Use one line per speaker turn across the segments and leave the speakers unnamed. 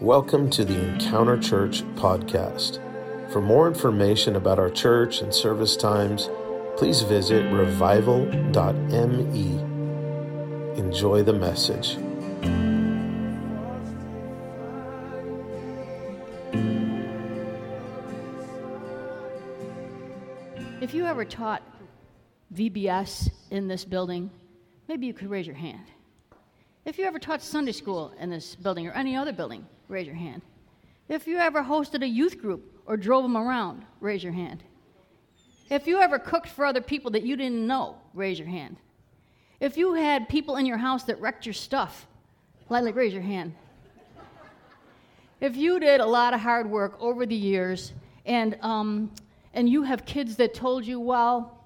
Welcome to the Encounter Church podcast. For more information about our church and service times, please visit revival.me. Enjoy the message.
If you ever taught VBS in this building, maybe you could raise your hand. If you ever taught Sunday school in this building or any other building, raise your hand. If you ever hosted a youth group or drove them around, raise your hand. If you ever cooked for other people that you didn't know, raise your hand. If you had people in your house that wrecked your stuff, lightly raise your hand. If you did a lot of hard work over the years and, um, and you have kids that told you, well,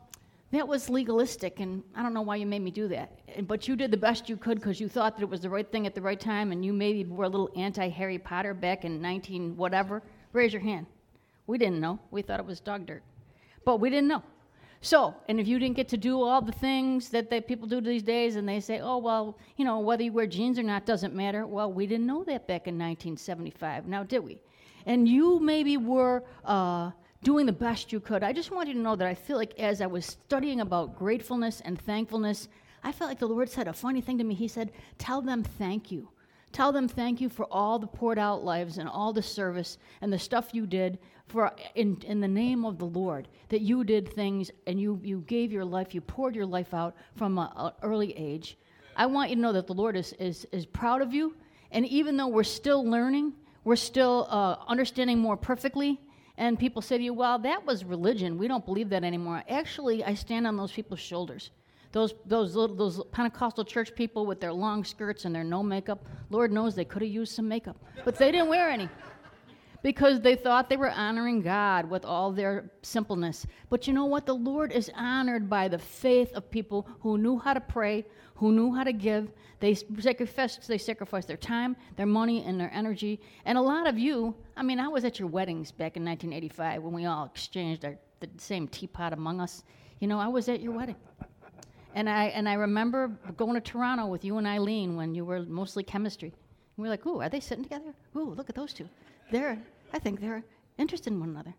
that was legalistic, and I don't know why you made me do that. But you did the best you could because you thought that it was the right thing at the right time, and you maybe were a little anti Harry Potter back in 19 whatever. Raise your hand. We didn't know. We thought it was dog dirt. But we didn't know. So, and if you didn't get to do all the things that people do these days, and they say, oh, well, you know, whether you wear jeans or not doesn't matter. Well, we didn't know that back in 1975. Now, did we? And you maybe were. Uh, doing the best you could. I just want you to know that I feel like as I was studying about gratefulness and thankfulness, I felt like the Lord said a funny thing to me. He said, Tell them thank you. Tell them thank you for all the poured out lives and all the service and the stuff you did for in, in the name of the Lord. That you did things and you, you gave your life, you poured your life out from an early age. I want you to know that the Lord is, is, is proud of you. And even though we're still learning, we're still uh, understanding more perfectly, and people say to you, well, that was religion. We don't believe that anymore. Actually, I stand on those people's shoulders. Those, those, little, those Pentecostal church people with their long skirts and their no makeup, Lord knows they could have used some makeup, but they didn't wear any because they thought they were honoring God with all their simpleness. But you know what? The Lord is honored by the faith of people who knew how to pray, who knew how to give. They sacrificed, they sacrificed their time, their money, and their energy. And a lot of you, I mean, I was at your weddings back in 1985 when we all exchanged our, the same teapot among us. You know, I was at your wedding. And I, and I remember going to Toronto with you and Eileen when you were mostly chemistry. we were like, ooh, are they sitting together? Ooh, look at those two they're, I think they're interested in one another.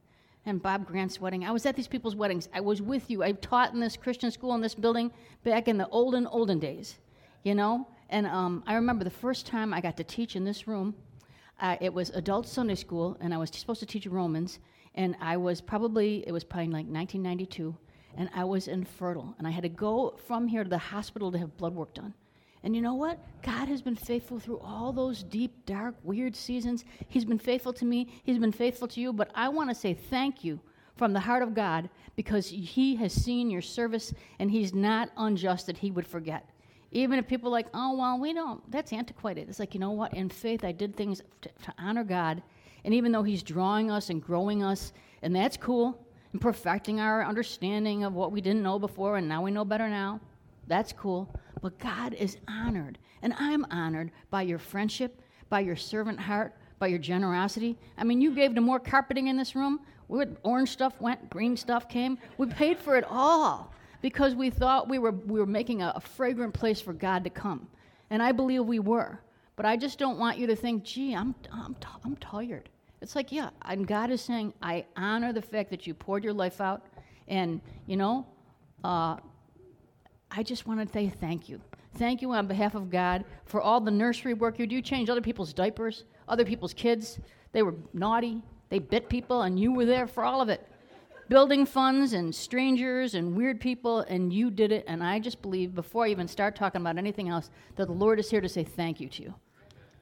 And Bob Grant's wedding. I was at these people's weddings. I was with you. I taught in this Christian school in this building back in the olden, olden days, you know? And um, I remember the first time I got to teach in this room, uh, it was adult Sunday school, and I was supposed to teach Romans, and I was probably, it was probably like 1992, and I was infertile. And I had to go from here to the hospital to have blood work done. And you know what? God has been faithful through all those deep, dark, weird seasons. He's been faithful to me, He's been faithful to you. But I want to say thank you from the heart of God because He has seen your service and He's not unjust that He would forget. Even if people are like, oh, well, we don't, that's antiquated. It's like, you know what? In faith, I did things to, to honor God. And even though He's drawing us and growing us, and that's cool, and perfecting our understanding of what we didn't know before, and now we know better now, that's cool. But God is honored. And I'm honored by your friendship, by your servant heart, by your generosity. I mean, you gave to more carpeting in this room. orange stuff went, green stuff came. We paid for it all because we thought we were, we were making a, a fragrant place for God to come. And I believe we were. But I just don't want you to think, gee, I'm, I'm, t- I'm tired. It's like, yeah, and God is saying, I honor the fact that you poured your life out. And, you know, uh, I just want to say thank you. Thank you on behalf of God for all the nursery work you do. You other people's diapers, other people's kids. They were naughty, they bit people, and you were there for all of it. Building funds and strangers and weird people, and you did it. And I just believe, before I even start talking about anything else, that the Lord is here to say thank you to you.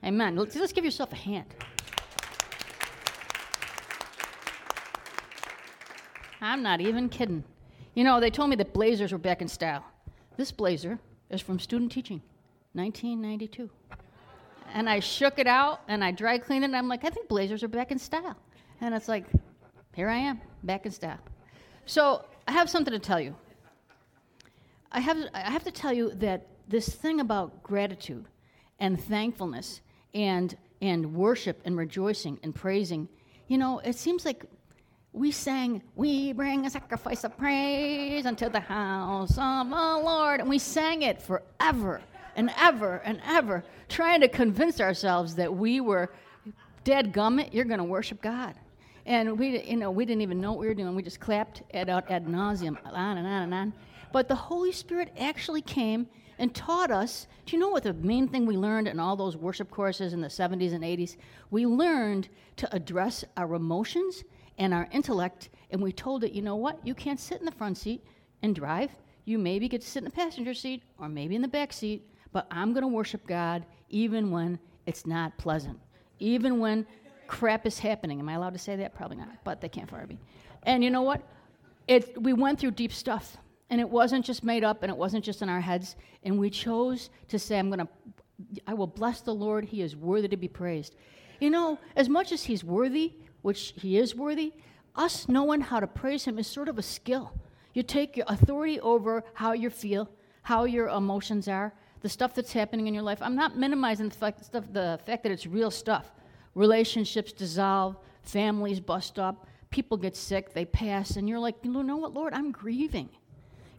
Amen. Let's, let's give yourself a hand. I'm not even kidding. You know, they told me that blazers were back in style. This blazer is from student teaching, 1992. And I shook it out and I dry cleaned it and I'm like, I think blazers are back in style. And it's like, here I am, back in style. So I have something to tell you. I have, I have to tell you that this thing about gratitude and thankfulness and, and worship and rejoicing and praising, you know, it seems like we sang, We bring a sacrifice of praise unto the house of the Lord. And we sang it forever and ever and ever, trying to convince ourselves that we were dead gummit, you're going to worship God. And we, you know, we didn't even know what we were doing. We just clapped ad, uh, ad nauseum, on and on and on. But the Holy Spirit actually came and taught us. Do you know what the main thing we learned in all those worship courses in the 70s and 80s? We learned to address our emotions and our intellect, and we told it, you know what? You can't sit in the front seat and drive. You maybe get to sit in the passenger seat or maybe in the back seat, but I'm going to worship God even when it's not pleasant, even when crap is happening. Am I allowed to say that? Probably not, but they can't fire me. And you know what? It, we went through deep stuff, and it wasn't just made up, and it wasn't just in our heads. And we chose to say, "I'm going to, I will bless the Lord. He is worthy to be praised." You know, as much as He's worthy, which He is worthy, us knowing how to praise Him is sort of a skill. You take your authority over how you feel, how your emotions are, the stuff that's happening in your life. I'm not minimizing the fact, stuff, the fact that it's real stuff relationships dissolve, families bust up, people get sick, they pass, and you're like, you know what, Lord, I'm grieving.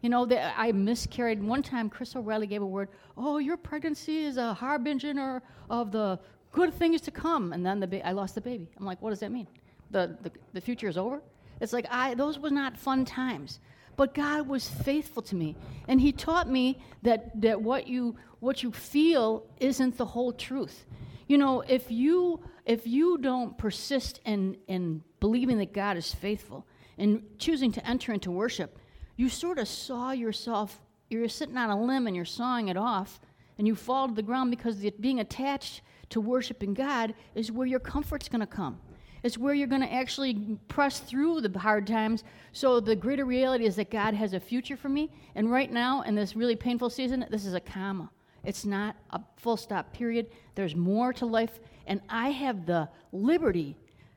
You know, that I miscarried. One time, Chris O'Reilly gave a word, oh, your pregnancy is a harbinger of the good things to come. And then the ba- I lost the baby. I'm like, what does that mean? The, the, the future is over? It's like, I, those were not fun times. But God was faithful to me. And He taught me that, that what, you, what you feel isn't the whole truth. You know, if you if you don't persist in in believing that God is faithful and choosing to enter into worship, you sort of saw yourself. You're sitting on a limb and you're sawing it off, and you fall to the ground because the, being attached to worshiping God is where your comfort's going to come. It's where you're going to actually press through the hard times. So the greater reality is that God has a future for me. And right now, in this really painful season, this is a comma. It's not a full stop period. There's more to life. And I have the liberty,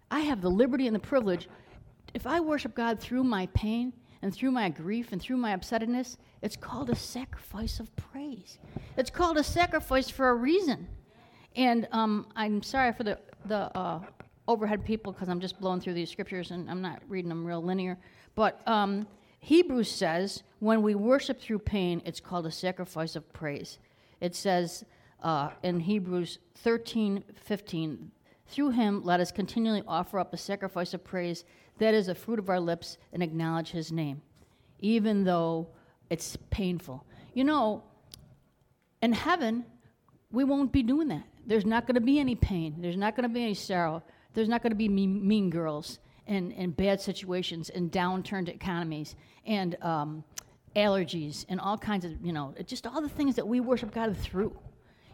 I have the liberty and the privilege. If I worship God through my pain and through my grief and through my upsetness, it's called a sacrifice of praise. It's called a sacrifice for a reason. And um, I'm sorry for the, the uh, overhead people because I'm just blowing through these scriptures and I'm not reading them real linear. But um, Hebrews says when we worship through pain, it's called a sacrifice of praise it says uh, in Hebrews 13 15, through him let us continually offer up a sacrifice of praise that is the fruit of our lips and acknowledge his name, even though it's painful. You know, in heaven, we won't be doing that. There's not going to be any pain, there's not going to be any sorrow, there's not going to be mean, mean girls and, and bad situations and downturned economies and um, allergies and all kinds of, you know, just all the things that we worship God through.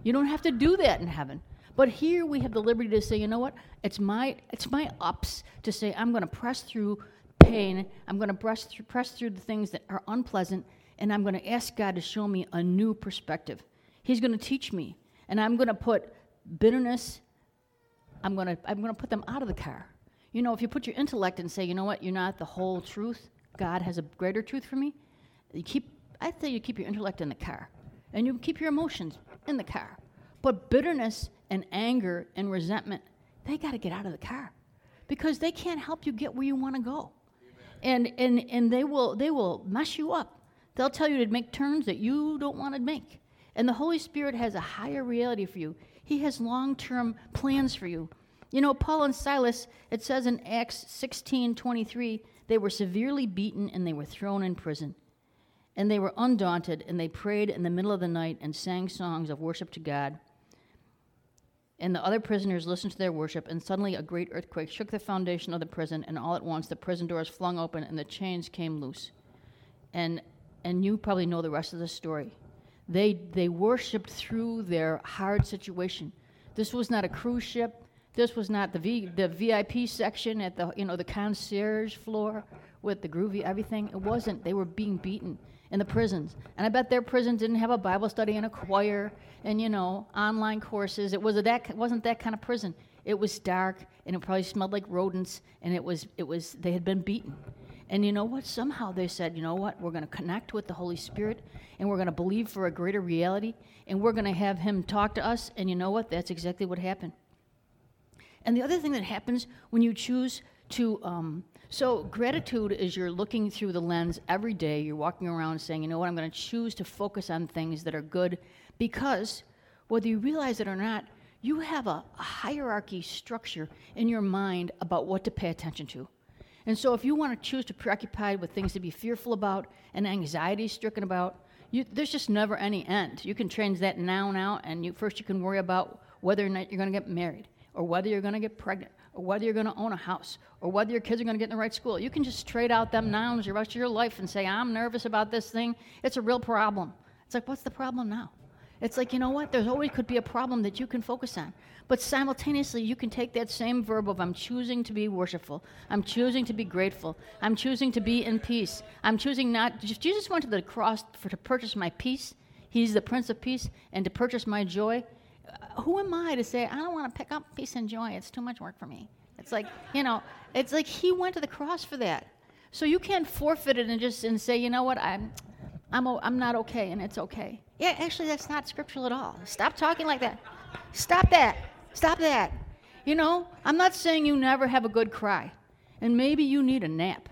You don't have to do that in heaven. But here we have the liberty to say, you know what? It's my it's my ups to say I'm going to press through pain. I'm going to press through, press through the things that are unpleasant, and I'm going to ask God to show me a new perspective. He's going to teach me, and I'm going to put bitterness. I'm going to I'm going to put them out of the car. You know, if you put your intellect and say, you know what, you're not the whole truth. God has a greater truth for me. You keep, I say you keep your intellect in the car, and you keep your emotions in the car. But bitterness and anger and resentment, they got to get out of the car because they can't help you get where you want to go. And, and, and they, will, they will mess you up. They'll tell you to make turns that you don't want to make. And the Holy Spirit has a higher reality for you. He has long term plans for you. You know, Paul and Silas, it says in Acts 16 23, they were severely beaten and they were thrown in prison. And they were undaunted, and they prayed in the middle of the night and sang songs of worship to God. And the other prisoners listened to their worship, and suddenly a great earthquake shook the foundation of the prison, and all at once the prison doors flung open and the chains came loose. And, and you probably know the rest of the story. They, they worshiped through their hard situation. This was not a cruise ship. This was not the, v, the VIP section at the, you know, the concierge floor with the groovy everything. It wasn't. They were being beaten in the prisons. And I bet their prisons didn't have a Bible study and a choir and, you know, online courses. It, was a that, wasn't that kind of prison. It was dark and it probably smelled like rodents and it was, it was, they had been beaten. And you know what? Somehow they said, you know what? We're going to connect with the Holy Spirit and we're going to believe for a greater reality and we're going to have Him talk to us. And you know what? That's exactly what happened. And the other thing that happens when you choose to um, so, gratitude is you're looking through the lens every day. You're walking around saying, you know what, I'm going to choose to focus on things that are good because whether you realize it or not, you have a, a hierarchy structure in your mind about what to pay attention to. And so, if you want to choose to preoccupy with things to be fearful about and anxiety stricken about, you, there's just never any end. You can change that noun out, and you, first you can worry about whether or not you're going to get married, or whether you're going to get pregnant, or whether you're going to own a house, or whether your kids are going to get in the right school. You can just trade out them nouns the rest of your life and say, I'm nervous about this thing. It's a real problem. It's like, what's the problem now? It's like, you know what? There's always could be a problem that you can focus on. But simultaneously, you can take that same verb of I'm choosing to be worshipful. I'm choosing to be grateful. I'm choosing to be in peace. I'm choosing not. Jesus went to the cross for, to purchase my peace. He's the Prince of Peace, and to purchase my joy. Uh, who am I to say, I don't want to pick up peace and joy? It's too much work for me. It's like, you know, it's like he went to the cross for that. So you can't forfeit it and just and say, you know what, I'm, I'm, I'm not okay, and it's okay. Yeah, actually, that's not scriptural at all. Stop talking like that. Stop that. Stop that. You know, I'm not saying you never have a good cry, and maybe you need a nap.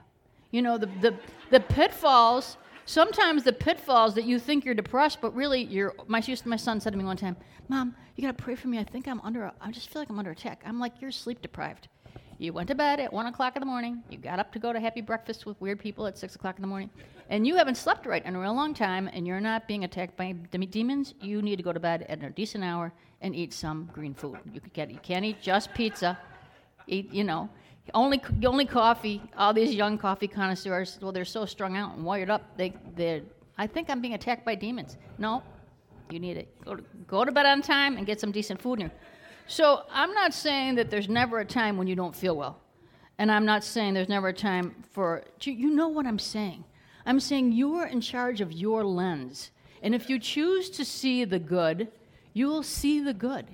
You know, the, the, the pitfalls, sometimes the pitfalls that you think you're depressed, but really you're. My, my son said to me one time, Mom, you got to pray for me. I think I'm under, a, I just feel like I'm under attack. I'm like, You're sleep deprived. You went to bed at 1 o'clock in the morning. You got up to go to happy breakfast with weird people at 6 o'clock in the morning. And you haven't slept right in a real long time, and you're not being attacked by demons. You need to go to bed at a decent hour and eat some green food. You, can get, you can't eat just pizza. Eat, you know, only, only coffee. All these young coffee connoisseurs, well, they're so strung out and wired up. They, they I think I'm being attacked by demons. No, you need it. Go to, go to bed on time and get some decent food in here. So I'm not saying that there's never a time when you don't feel well. And I'm not saying there's never a time for, you know what I'm saying. I'm saying you're in charge of your lens. And if you choose to see the good, you will see the good.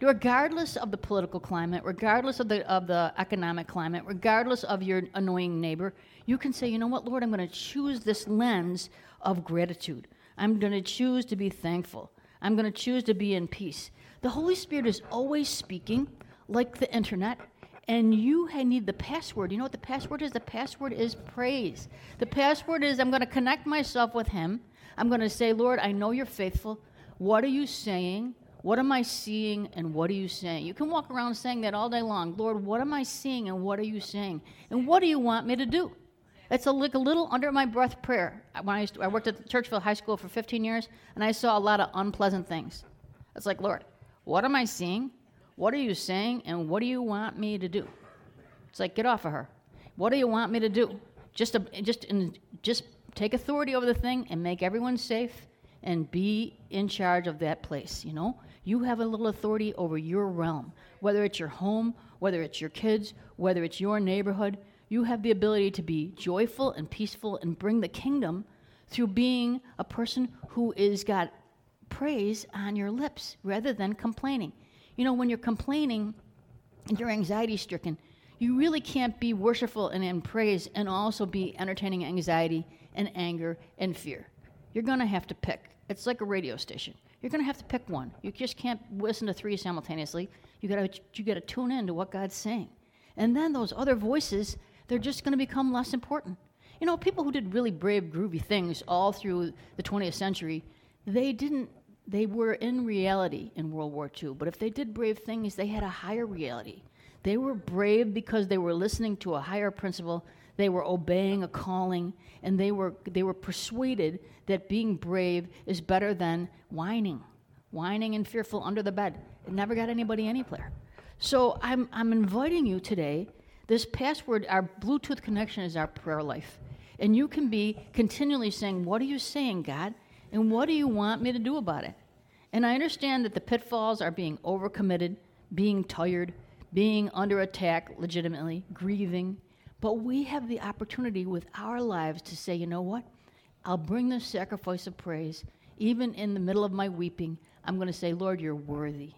Regardless of the political climate, regardless of the, of the economic climate, regardless of your annoying neighbor, you can say, you know what, Lord, I'm going to choose this lens of gratitude. I'm going to choose to be thankful. I'm going to choose to be in peace. The Holy Spirit is always speaking, like the internet, and you need the password. You know what the password is? The password is praise. The password is I'm going to connect myself with Him. I'm going to say, Lord, I know you're faithful. What are you saying? What am I seeing and what are you saying? You can walk around saying that all day long. Lord, what am I seeing and what are you saying? And what do you want me to do? It's a, like a little under my breath prayer. When I, to, I worked at Churchville High School for 15 years, and I saw a lot of unpleasant things. It's like, Lord, what am I seeing? What are you saying? And what do you want me to do? It's like, get off of her. What do you want me to do? Just, a, just, in, just take authority over the thing and make everyone safe and be in charge of that place, you know? You have a little authority over your realm, whether it's your home, whether it's your kids, whether it's your neighborhood. You have the ability to be joyful and peaceful and bring the kingdom through being a person who is got praise on your lips rather than complaining. You know, when you're complaining and you're anxiety stricken, you really can't be worshipful and in praise and also be entertaining anxiety and anger and fear. You're going to have to pick. It's like a radio station. You're going to have to pick one. You just can't listen to three simultaneously. You got to you got to tune in to what God's saying. And then those other voices, they're just going to become less important. You know, people who did really brave, groovy things all through the 20th century, they didn't they were in reality in World War II, but if they did brave things, they had a higher reality. They were brave because they were listening to a higher principle, they were obeying a calling, and they were, they were persuaded that being brave is better than whining, whining and fearful under the bed. It never got anybody anywhere. So I'm, I'm inviting you today. This password, our Bluetooth connection is our prayer life. And you can be continually saying, What are you saying, God? And what do you want me to do about it? And I understand that the pitfalls are being overcommitted, being tired, being under attack legitimately, grieving. But we have the opportunity with our lives to say, you know what? I'll bring the sacrifice of praise. Even in the middle of my weeping, I'm going to say, Lord, you're worthy.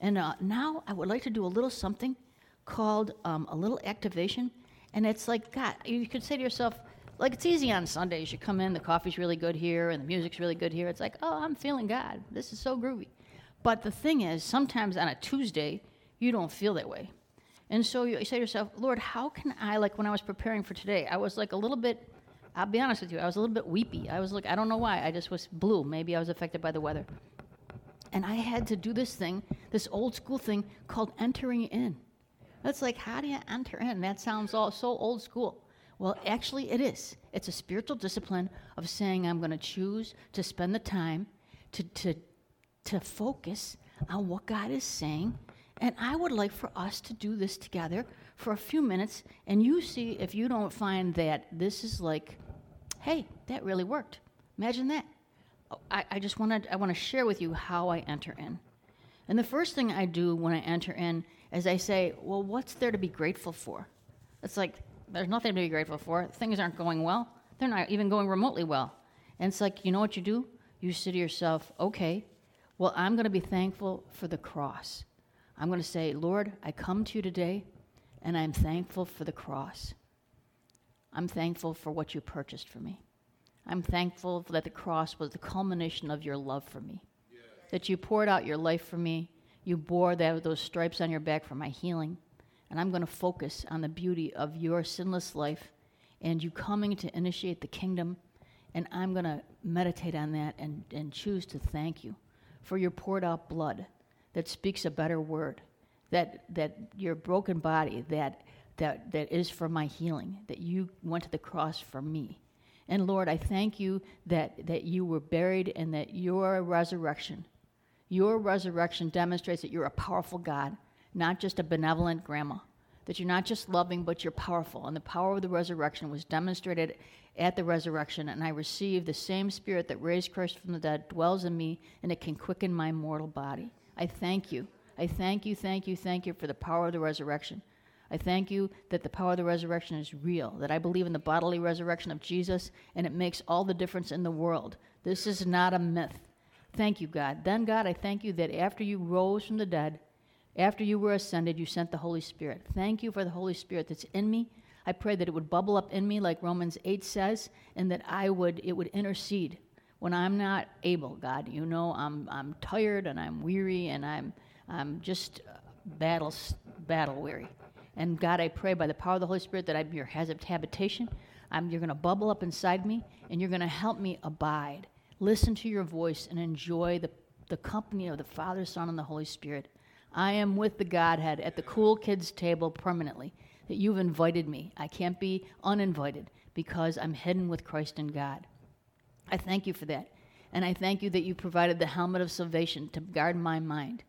And uh, now I would like to do a little something called um, a little activation. And it's like, God, you could say to yourself, like it's easy on Sundays. You come in, the coffee's really good here, and the music's really good here. It's like, oh, I'm feeling God. This is so groovy. But the thing is, sometimes on a Tuesday, you don't feel that way. And so you say to yourself, Lord, how can I, like when I was preparing for today, I was like a little bit, I'll be honest with you, I was a little bit weepy. I was like, I don't know why. I just was blue. Maybe I was affected by the weather. And I had to do this thing this old school thing called entering in. That's like, how do you enter in? That sounds all so old school. Well, actually, it is. It's a spiritual discipline of saying, I'm going to choose to spend the time to, to, to focus on what God is saying. And I would like for us to do this together for a few minutes. And you see if you don't find that this is like, hey, that really worked. Imagine that. I, I just want to I want to share with you how I enter in. And the first thing I do when I enter in is I say, well, what's there to be grateful for? It's like there's nothing to be grateful for. Things aren't going well. They're not even going remotely well. And it's like, you know what you do? You say to yourself, okay, well, I'm going to be thankful for the cross. I'm going to say, Lord, I come to you today and I'm thankful for the cross. I'm thankful for what you purchased for me. I'm thankful that the cross was the culmination of your love for me. Yes. That you poured out your life for me. You bore that, those stripes on your back for my healing. And I'm going to focus on the beauty of your sinless life and you coming to initiate the kingdom. And I'm going to meditate on that and, and choose to thank you for your poured out blood that speaks a better word, that, that your broken body that, that, that is for my healing, that you went to the cross for me. And Lord, I thank you that, that you were buried and that your resurrection, your resurrection demonstrates that you're a powerful God not just a benevolent grandma. That you're not just loving, but you're powerful. And the power of the resurrection was demonstrated at the resurrection. And I receive the same spirit that raised Christ from the dead dwells in me, and it can quicken my mortal body. I thank you. I thank you, thank you, thank you for the power of the resurrection. I thank you that the power of the resurrection is real, that I believe in the bodily resurrection of Jesus, and it makes all the difference in the world. This is not a myth. Thank you, God. Then, God, I thank you that after you rose from the dead, after you were ascended, you sent the Holy Spirit. Thank you for the Holy Spirit that's in me. I pray that it would bubble up in me like Romans 8 says, and that I would it would intercede when I'm not able, God. You know, I'm I'm tired and I'm weary and I'm I'm just battle battle weary. And God, I pray by the power of the Holy Spirit that I'm your habitation. I'm, you're going to bubble up inside me, and you're going to help me abide. Listen to your voice and enjoy the, the company of the Father, Son, and the Holy Spirit. I am with the Godhead at the cool kids table permanently. That you've invited me. I can't be uninvited because I'm hidden with Christ in God. I thank you for that. And I thank you that you provided the helmet of salvation to guard my mind.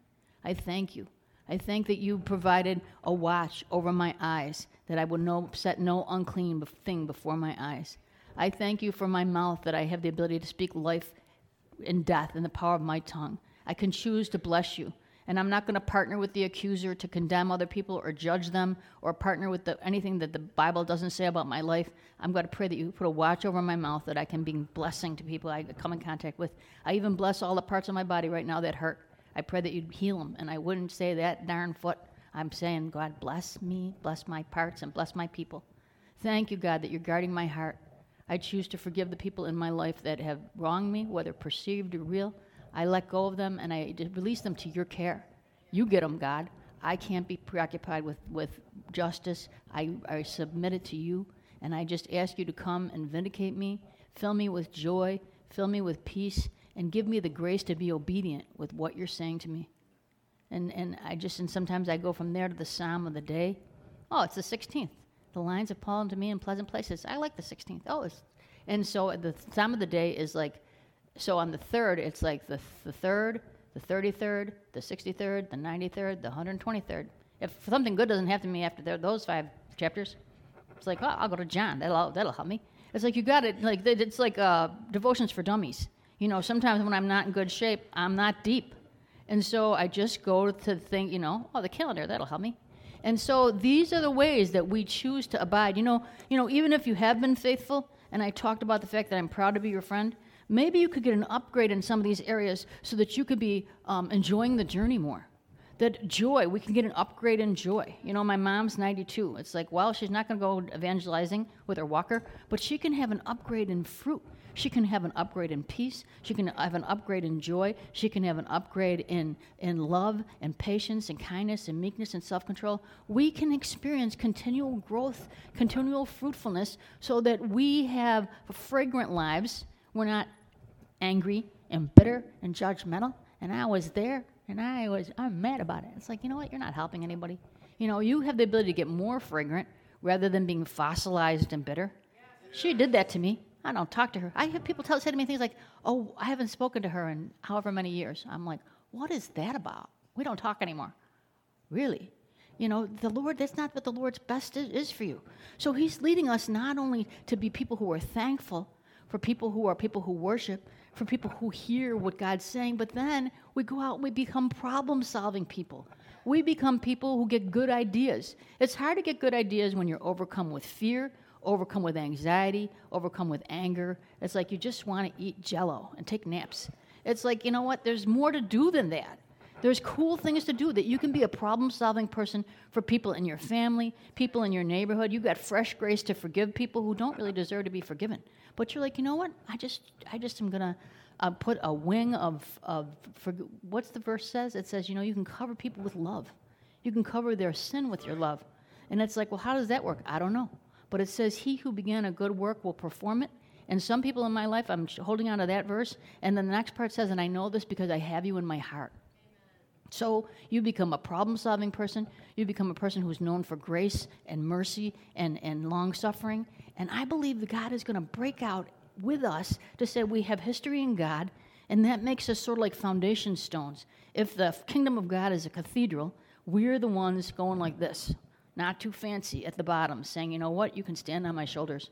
I thank you. I thank that you provided a watch over my eyes, that I would no, set no unclean thing before my eyes. I thank you for my mouth, that I have the ability to speak life and death in the power of my tongue. I can choose to bless you and I'm not going to partner with the accuser to condemn other people or judge them or partner with the, anything that the Bible doesn't say about my life. I'm going to pray that you put a watch over my mouth that I can be blessing to people I come in contact with. I even bless all the parts of my body right now that hurt. I pray that you'd heal them, and I wouldn't say that darn foot. I'm saying, God, bless me, bless my parts, and bless my people. Thank you, God, that you're guarding my heart. I choose to forgive the people in my life that have wronged me, whether perceived or real. I let go of them and I release them to your care. You get them, God. I can't be preoccupied with, with justice. I, I submit it to you, and I just ask you to come and vindicate me, fill me with joy, fill me with peace, and give me the grace to be obedient with what you're saying to me. And, and I just, and sometimes I go from there to the Psalm of the day. Oh, it's the 16th. The lines have fallen to me in pleasant places. I like the 16th. Oh, it's, and so the Psalm of the day is like so on the third, it's like the, the third, the 33rd, the 63rd, the 93rd, the 123rd. If something good doesn't happen to me after those five chapters, it's like, oh, I'll go to John. That'll, that'll help me. It's like you got it. Like it's like uh, devotions for dummies. You know, sometimes when I'm not in good shape, I'm not deep, and so I just go to think, you know, oh, the calendar that'll help me. And so these are the ways that we choose to abide. You know, you know, even if you have been faithful, and I talked about the fact that I'm proud to be your friend maybe you could get an upgrade in some of these areas so that you could be um, enjoying the journey more. That joy, we can get an upgrade in joy. You know, my mom's 92. It's like, well, she's not going to go evangelizing with her walker, but she can have an upgrade in fruit. She can have an upgrade in peace. She can have an upgrade in joy. She can have an upgrade in, in love and patience and kindness and meekness and self control. We can experience continual growth, continual fruitfulness, so that we have fragrant lives we're not angry and bitter and judgmental. And I was there And I was, I'm mad about it. It's like, you know what? You're not helping anybody. You know, you have the ability to get more fragrant rather than being fossilized and bitter. She did that to me. I don't talk to her. I have people tell, say to me things like, oh, I haven't spoken to her in however many years. I'm like, what is that about? We don't talk anymore. Really? You know, the Lord, that's not what the Lord's best is, is, for you. So He's leading us not only to be people who are thankful, for people who are people who worship, for people who hear what God's saying, but then we go out and we become problem solving people. We become people who get good ideas. It's hard to get good ideas when you're overcome with fear, overcome with anxiety, overcome with anger. It's like you just want to eat jello and take naps. It's like, you know what? There's more to do than that. There's cool things to do that you can be a problem solving person for people in your family, people in your neighborhood. You've got fresh grace to forgive people who don't really deserve to be forgiven. But you're like, you know what? I just, I just am going to uh, put a wing of, of for, what's the verse says? It says, you know, you can cover people with love. You can cover their sin with your love. And it's like, well, how does that work? I don't know. But it says, He who began a good work will perform it. And some people in my life, I'm holding on to that verse. And then the next part says, And I know this because I have you in my heart. So you become a problem solving person. You become a person who's known for grace and mercy and, and long suffering. And I believe that God is going to break out with us to say we have history in God, and that makes us sort of like foundation stones. If the kingdom of God is a cathedral, we're the ones going like this not too fancy at the bottom, saying, you know what, you can stand on my shoulders.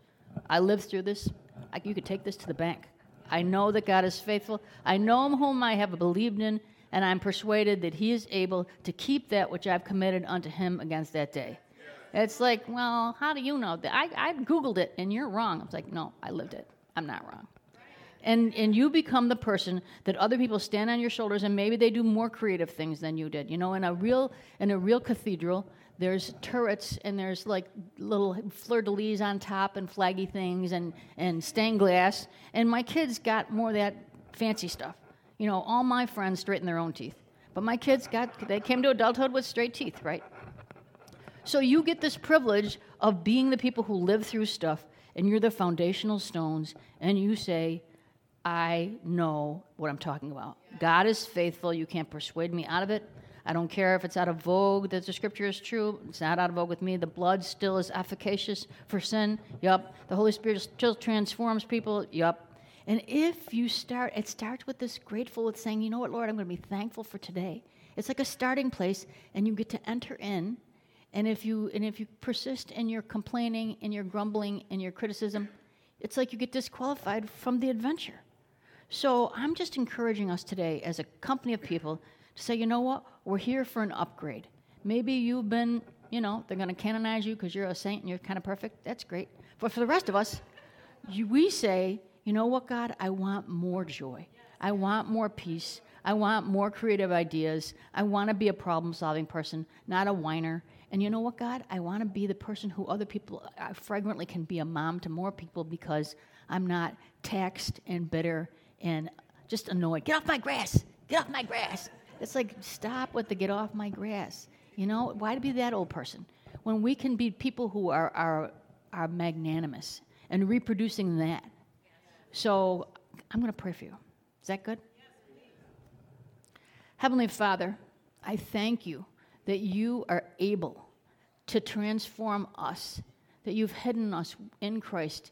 I lived through this. I, you could take this to the bank. I know that God is faithful. I know whom I have believed in, and I'm persuaded that He is able to keep that which I've committed unto Him against that day. It's like, well, how do you know that? I, I Googled it, and you're wrong. I was like, no, I lived it. I'm not wrong. And, and you become the person that other people stand on your shoulders, and maybe they do more creative things than you did. You know, in a real, in a real cathedral, there's turrets and there's like little fleur de lis on top and flaggy things and, and stained glass. And my kids got more of that fancy stuff. You know, all my friends straighten their own teeth. But my kids got, they came to adulthood with straight teeth, right? So you get this privilege of being the people who live through stuff, and you're the foundational stones, and you say, I know what I'm talking about. God is faithful. You can't persuade me out of it. I don't care if it's out of vogue that the scripture is true. It's not out of vogue with me. The blood still is efficacious for sin. Yup. The Holy Spirit still transforms people. Yup. And if you start, it starts with this grateful with saying, you know what, Lord, I'm going to be thankful for today. It's like a starting place, and you get to enter in. And if you and if you persist in your complaining, in your grumbling, in your criticism, it's like you get disqualified from the adventure. So I'm just encouraging us today, as a company of people, to say, you know what, we're here for an upgrade. Maybe you've been, you know, they're going to canonize you because you're a saint and you're kind of perfect. That's great. But for the rest of us, you, we say, you know what, God, I want more joy. I want more peace. I want more creative ideas. I want to be a problem solving person, not a whiner. And you know what, God? I want to be the person who other people I uh, fragrantly can be a mom to more people because I'm not taxed and bitter and just annoyed. Get off my grass! Get off my grass! It's like, stop with the get off my grass. You know, why to be that old person? When we can be people who are, are, are magnanimous and reproducing that. So I'm going to pray for you. Is that good? Heavenly Father, I thank you that you are able to transform us, that you've hidden us in Christ.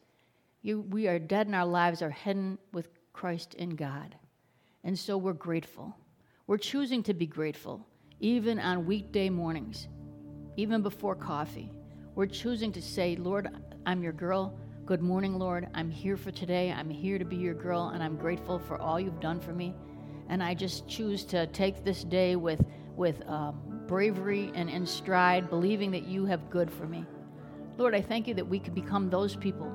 You, we are dead and our lives are hidden with Christ in God. And so we're grateful. We're choosing to be grateful, even on weekday mornings, even before coffee. We're choosing to say, Lord, I'm your girl. Good morning, Lord. I'm here for today. I'm here to be your girl, and I'm grateful for all you've done for me. And I just choose to take this day with, with um, bravery and in stride, believing that you have good for me. Lord, I thank you that we can become those people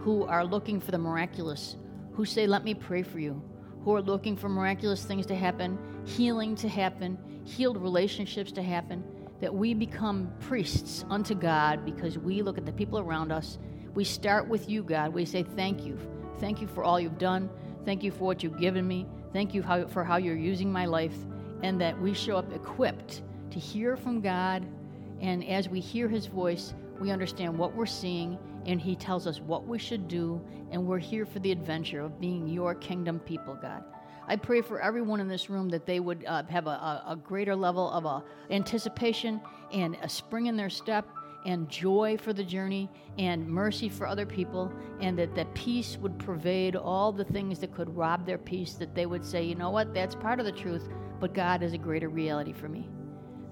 who are looking for the miraculous, who say, Let me pray for you, who are looking for miraculous things to happen, healing to happen, healed relationships to happen, that we become priests unto God because we look at the people around us. We start with you, God. We say, Thank you. Thank you for all you've done. Thank you for what you've given me. Thank you for how you're using my life. And that we show up equipped to hear from God. And as we hear his voice, we understand what we're seeing and He tells us what we should do, and we're here for the adventure of being your kingdom people, God. I pray for everyone in this room that they would uh, have a, a, greater level of uh, anticipation and a spring in their step and joy for the journey and mercy for other people, and that that peace would pervade all the things that could rob their peace, that they would say, you know what, that's part of the truth, but God is a greater reality for me.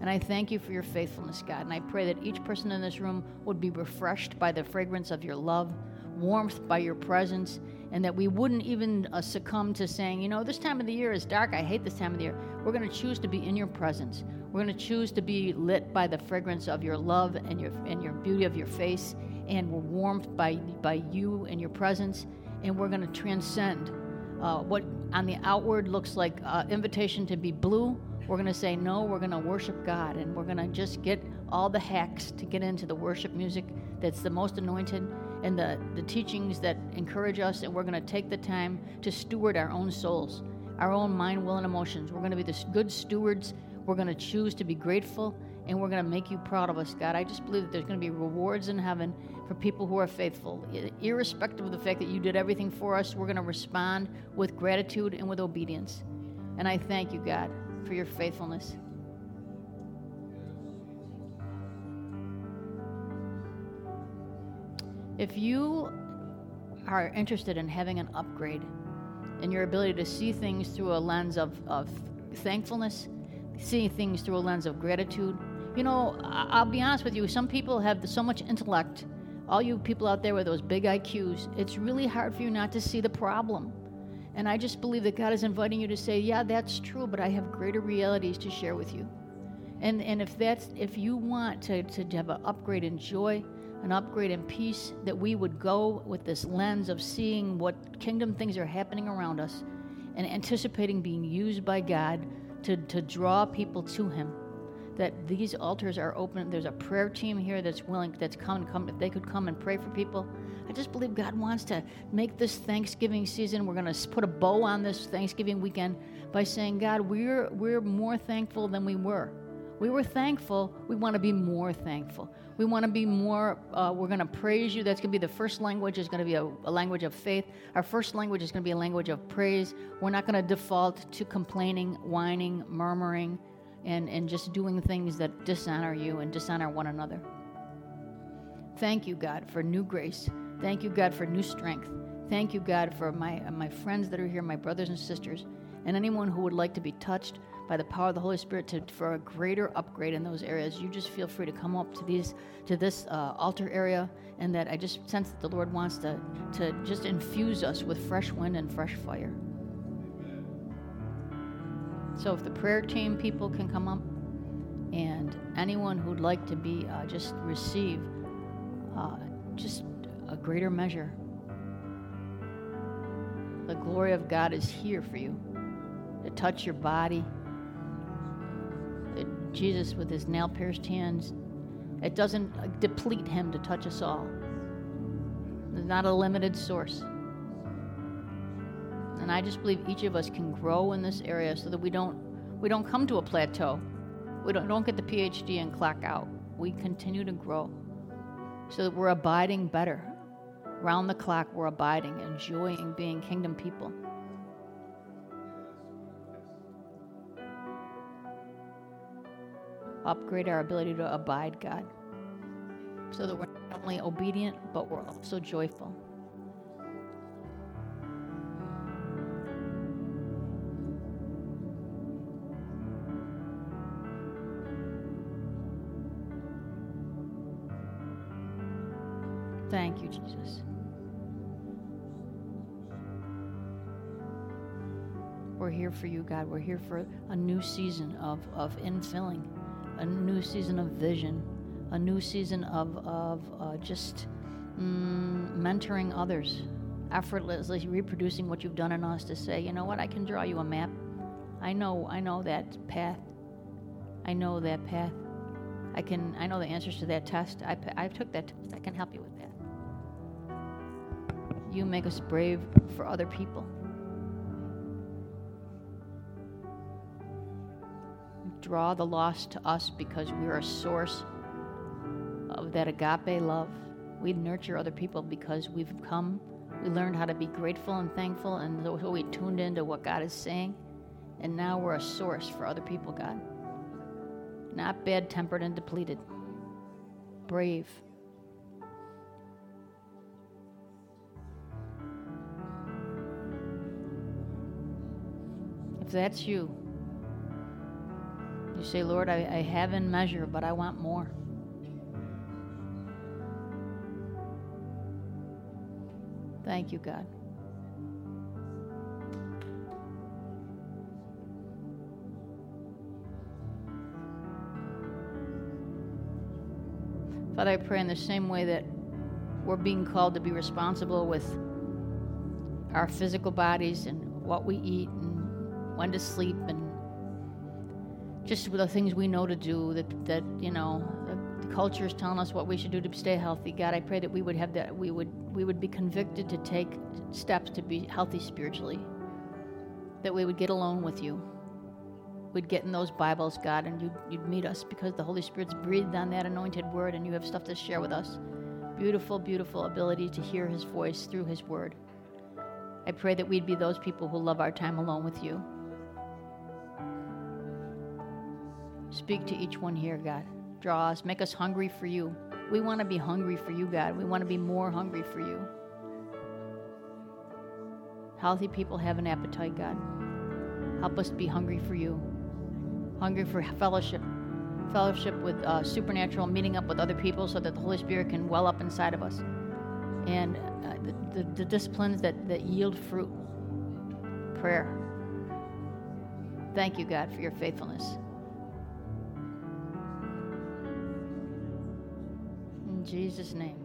And I thank you for your faithfulness, God. And I pray that each person in this room would be refreshed by the fragrance of your love, warmth by your presence, and that we wouldn't even uh, succumb to saying, you know, this time of the year is dark. I hate this time of the year. We're going to choose to be in your presence. We're going to choose to be lit by the fragrance of your love and your and your beauty of your face, and we're warmed by by you and your presence, and we're going to transcend uh, what on the outward looks like uh, invitation to be blue. We're going to say no. We're going to worship God, and we're going to just get all the hacks to get into the worship music that's the most anointed and the, the teachings that encourage us, and we're going to take the time to steward our own souls, our own mind, will, and emotions. We're going to be the good stewards. We're going to choose to be grateful, and we're going to make you proud of us, God. I just believe that there's going to be rewards in heaven for people who are faithful. Irrespective of the fact that you did everything for us, we're going to respond with gratitude and with obedience. And I thank you, God, for your faithfulness. If you are interested in having an upgrade in your ability to see things through a lens of, of thankfulness, see things through a lens of gratitude, you know, I'll be honest with you, some people have so much intellect. All you people out there with those big IQs, it's really hard for you not to see the problem. And I just believe that God is inviting you to say, yeah, that's true, but I have greater realities to share with you. And, and if that's if you want to, to have an upgrade in joy, an upgrade in peace, that we would go with this lens of seeing what kingdom things are happening around us and anticipating being used by God to, to draw people to Him. That these altars are open. There's a prayer team here that's willing, that's come, and come, if they could come and pray for people. I just believe God wants to make this Thanksgiving season. We're going to put a bow on this Thanksgiving weekend by saying, God, we're, we're more thankful than we were. We were thankful. We want to be more thankful. We want to be more, uh, we're going to praise you. That's going to be the first language, is going to be a, a language of faith. Our first language is going to be a language of praise. We're not going to default to complaining, whining, murmuring, and, and just doing things that dishonor you and dishonor one another. Thank you, God, for new grace. Thank you, God, for new strength. Thank you, God, for my, my friends that are here, my brothers and sisters, and anyone who would like to be touched by the power of the Holy Spirit to, for a greater upgrade in those areas, you just feel free to come up to these to this uh, altar area, and that I just sense that the Lord wants to to just infuse us with fresh wind and fresh fire. So if the prayer team people can come up, and anyone who'd like to be uh, just receive uh, just a greater measure. The glory of God is here for you to touch your body, Jesus with his nail pierced hands. It doesn't uh, deplete him to touch us all. There's not a limited source. And I just believe each of us can grow in this area so that we don't we don't come to a plateau. We don't, don't get the PhD and clock out. We continue to grow so that we're abiding better. Round the clock, we're abiding, enjoying being kingdom people. Upgrade our ability to abide, God, so that we're not only obedient, but we're also joyful. Thank you, Jesus. We're here for you, God. We're here for a new season of, of infilling a new season of vision, a new season of, of uh, just mm, mentoring others, effortlessly reproducing what you've done in us to say, you know what, I can draw you a map. I know, I know that path. I know that path. I can, I know the answers to that test. I, I took that test. I can help you with that. You make us brave for other people. Draw the lost to us because we're a source of that agape love. We nurture other people because we've come We learned how to be grateful and thankful, and so we tuned into what God is saying. And now we're a source for other people, God. Not bad tempered and depleted, brave. If that's you, you say, Lord, I, I have in measure, but I want more. Thank you, God. Father, I pray in the same way that we're being called to be responsible with our physical bodies and what we eat and when to sleep and just the things we know to do that, that you know the, the culture is telling us what we should do to stay healthy god i pray that we would have that we would we would be convicted to take steps to be healthy spiritually that we would get alone with you we'd get in those Bibles, God, and you'd, you'd meet us because the Holy Spirit's breathed on that anointed word and you have stuff to share with us. Beautiful, beautiful ability to hear His voice through His word. I pray that we'd be those people who love our time alone with you. Speak to each one here, God. Draw us, make us hungry for you. We want to be hungry for you, God. We want to be more hungry for you. Healthy people have an appetite, God. Help us be hungry for you hungry for fellowship, fellowship with uh, supernatural, meeting up with other people so that the Holy Spirit can well up inside of us. And uh, the, the, the disciplines that, that yield fruit. Prayer. Thank you, God, for your faithfulness. Jesus' name.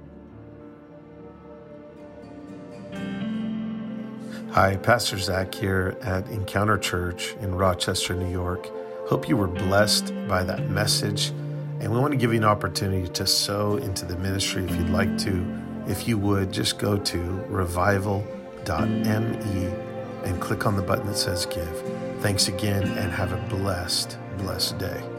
Hi, Pastor Zach here at Encounter Church in Rochester, New York. Hope you were blessed by that message. And we want to give you an opportunity to sow into the ministry if you'd like to. If you would, just go to revival.me and click on the button that says give. Thanks again and have a blessed, blessed day.